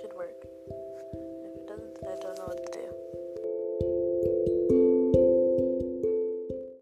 should work.